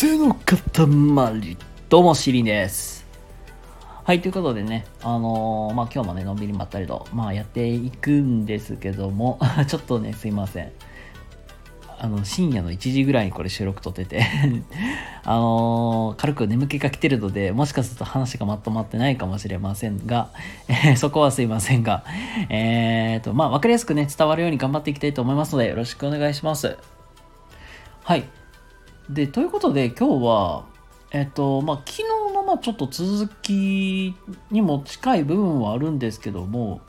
背の塊どうもしりんです。はいということでねあのー、まあ今日もねのんびりまったりとまあやっていくんですけども ちょっとねすいません。あの深夜の1時ぐらいにこれ収録撮ってて。あのー、軽く眠気が来てるのでもしかすると話がまとまってないかもしれませんが、え、そこはすいませんが。えーとまあ分かりやすくね伝わるように頑張っていきたいと思いますのでよろしくお願いします。はい。でということで今日はえっとまあ昨日のまあちょっと続きにも近い部分はあるんですけども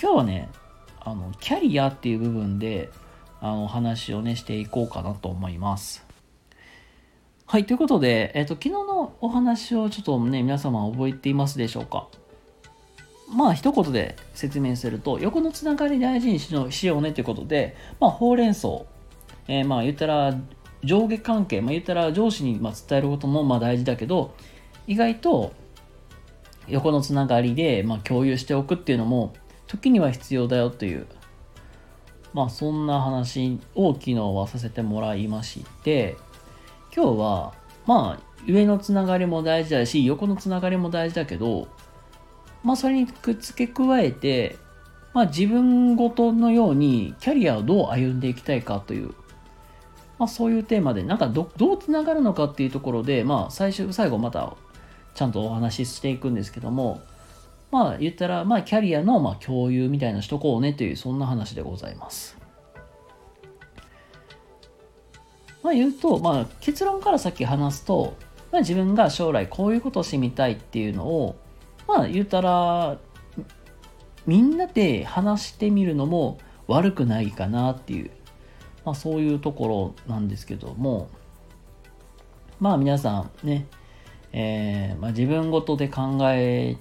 今日はねあのキャリアっていう部分であの話をねしていこうかなと思います。はい、ということで、えっ、と、昨日のお話をちょっとね、皆様覚えていますでしょうか？まあ、一言で説明すると、横のつながり大事にしようねということで、まあ、ほうれん草、えー、まあ、言ったら、上下関係、まあ、言ったら上司にま伝えることもまあ大事だけど、意外と横のつながりでま共有しておくっていうのも、時には必要だよというまあそんな話を昨日はさせてもらいまして今日はまあ上のつながりも大事だし横のつながりも大事だけどまあそれにくっつけ加えてまあ自分ごとのようにキャリアをどう歩んでいきたいかというまあそういうテーマでなんかどどうつながるのかっていうところでまあ最終最後またちゃんとお話ししていくんですけどもまあ言ったら、まあキャリアのまあ共有みたいなしとこうねという、そんな話でございます。まあ言うと、まあ結論からさっき話すと、まあ自分が将来こういうことをしてみたいっていうのを、まあ言ったら、みんなで話してみるのも悪くないかなっていう、まあそういうところなんですけども、まあ皆さんね、えーまあ、自分ごとで考え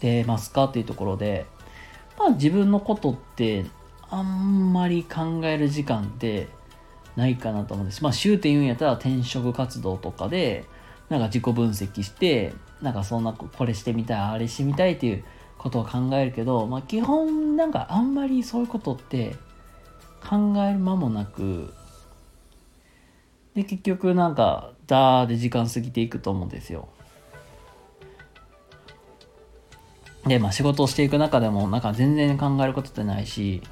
てますかっていうところで、まあ自分のことってあんまり考える時間ってないかなと思うんです。まあ、週って言うんやったら転職活動とかで、なんか自己分析して、なんかそんな、これしてみたい、あれしてみたいっていうことを考えるけど、まあ、基本なんかあんまりそういうことって考える間もなく、で、結局なんか、ダーで時間過ぎていくと思うんですよ。で、まあ仕事をしていく中でも、なんか全然考えることってないし、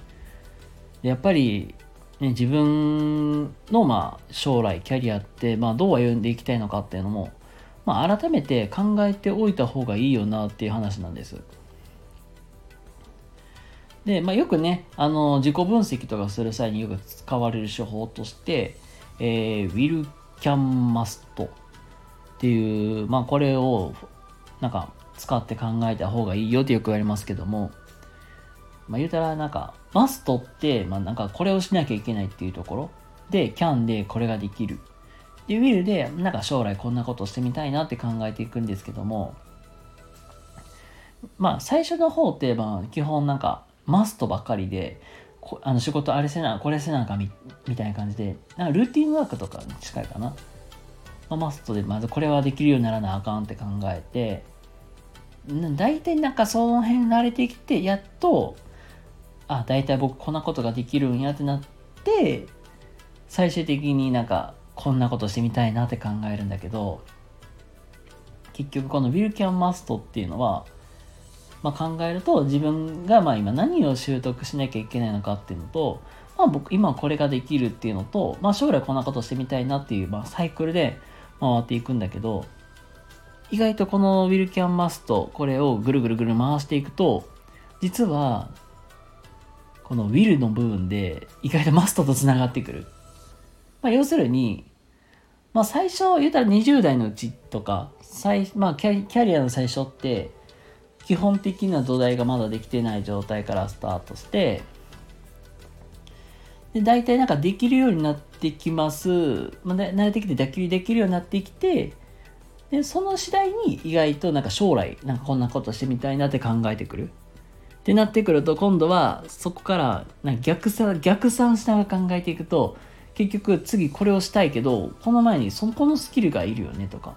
やっぱり、ね、自分のまあ将来、キャリアって、まあどう歩んでいきたいのかっていうのも、まあ改めて考えておいた方がいいよなっていう話なんです。で、まあよくね、あの、自己分析とかする際によく使われる手法として、えー、will, can, must っていう、まあこれを、なんか、使って考えた方がいいよってよく言われますけども、まあ、言うたらなんか、マストって、まあ、なんかこれをしなきゃいけないっていうところで、キャンでこれができる。で、ウィルで、なんか将来こんなことしてみたいなって考えていくんですけども、まあ、最初の方って、まあ、基本なんか、マストばっかりで、あの仕事あれせな、これせなあかみみたいな感じで、なんかルーティンワークとかに近いかな。まあ、マストでまずこれはできるようにならなあかんって考えて、大体なんかその辺慣れてきて、やっと、あ、大体僕こんなことができるんやってなって、最終的になんかこんなことしてみたいなって考えるんだけど、結局この Will Can Must っていうのは、まあ、考えると自分がまあ今何を習得しなきゃいけないのかっていうのと、まあ、僕今これができるっていうのと、まあ、将来こんなことしてみたいなっていう、まあ、サイクルで回っていくんだけど意外とこのウィルキャンマスト、これをぐるぐるぐる回していくと、実は、このウィルの部分で意外とマストと繋がってくる。まあ、要するに、まあ、最初言ったら20代のうちとか、最まあ、キャリアの最初って、基本的な土台がまだできてない状態からスタートして、で、大体なんかできるようになってきます。まあ、慣れてきて打球、できるようになってきて、でその次第に意外となんか将来なんかこんなことしてみたいなって考えてくるってなってくると今度はそこからなんか逆算逆算しながら考えていくと結局次これをしたいけどこの前にそこのスキルがいるよねとか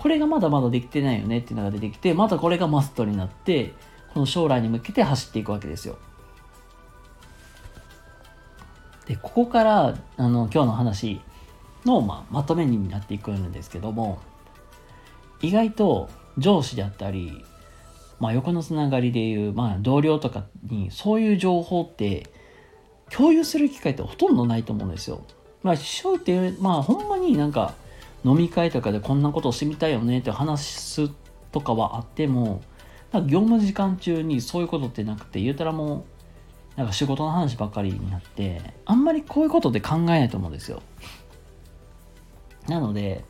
これがまだまだできてないよねっていうのが出てきてまたこれがマストになってこの将来に向けて走っていくわけですよでここからあの今日の話の、まあ、まとめになっていくんですけども意外と上司であったり、まあ、横のつながりでいう、まあ、同僚とかにそういう情報って共有する機会ってほとんどないと思うんですよ。まあ、師匠っていう、まあ、ほんまになんか飲み会とかでこんなことをしてみたいよねって話すとかはあっても、業務時間中にそういうことってなくて、言うたらもう、なんか仕事の話ばっかりになって、あんまりこういうことって考えないと思うんですよ。なので、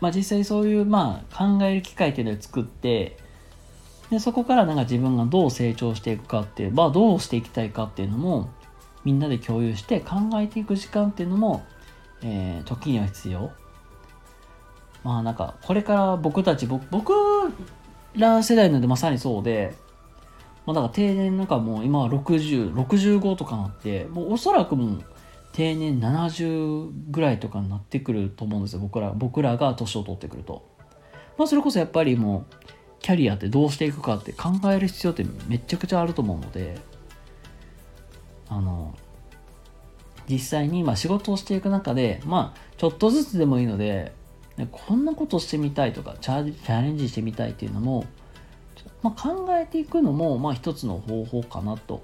まあ実際そういう、まあ考える機会っていうのを作って、でそこからなんか自分がどう成長していくかっていう、まあどうしていきたいかっていうのも、みんなで共有して考えていく時間っていうのも、えー、時には必要。まあなんか、これから僕たち、僕ら世代のでまさにそうで、まあ、だから定年なんかもう今は60、65とかなって、もうおそらくもう定年70ぐらいとかになってくると思うんですよ。僕ら、僕らが年を取ってくると。まあそれこそやっぱりもう、キャリアってどうしていくかって考える必要ってめちゃくちゃあると思うので、あの、実際にま仕事をしていく中で、まあ、ちょっとずつでもいいので、こんなことしてみたいとかチャレンジしてみたいっていうのも、まあ、考えていくのも、まあ、一つの方法かなと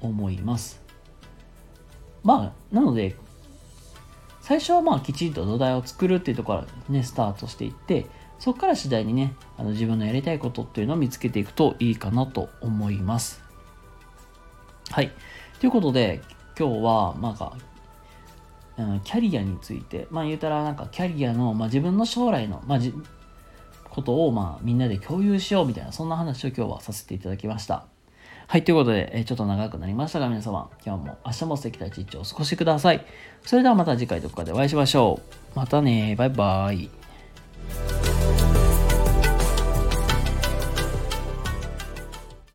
思います。まあ、なので、最初はまあきちんと土台を作るっていうところからね、スタートしていって、そこから次第にね、あの自分のやりたいことっていうのを見つけていくといいかなと思います。はい。ということで、今日は、まあ、キャリアについて、まあ言うたらなんかキャリアの、まあ、自分の将来の、まあ、ことをまあみんなで共有しようみたいな、そんな話を今日はさせていただきました。はい、ということで、えちょっと長くなりましたが、皆様、今日も明日も素敵な一日をお過ごしください。それではまた次回どこかでお会いしましょう。またね、バイバイ。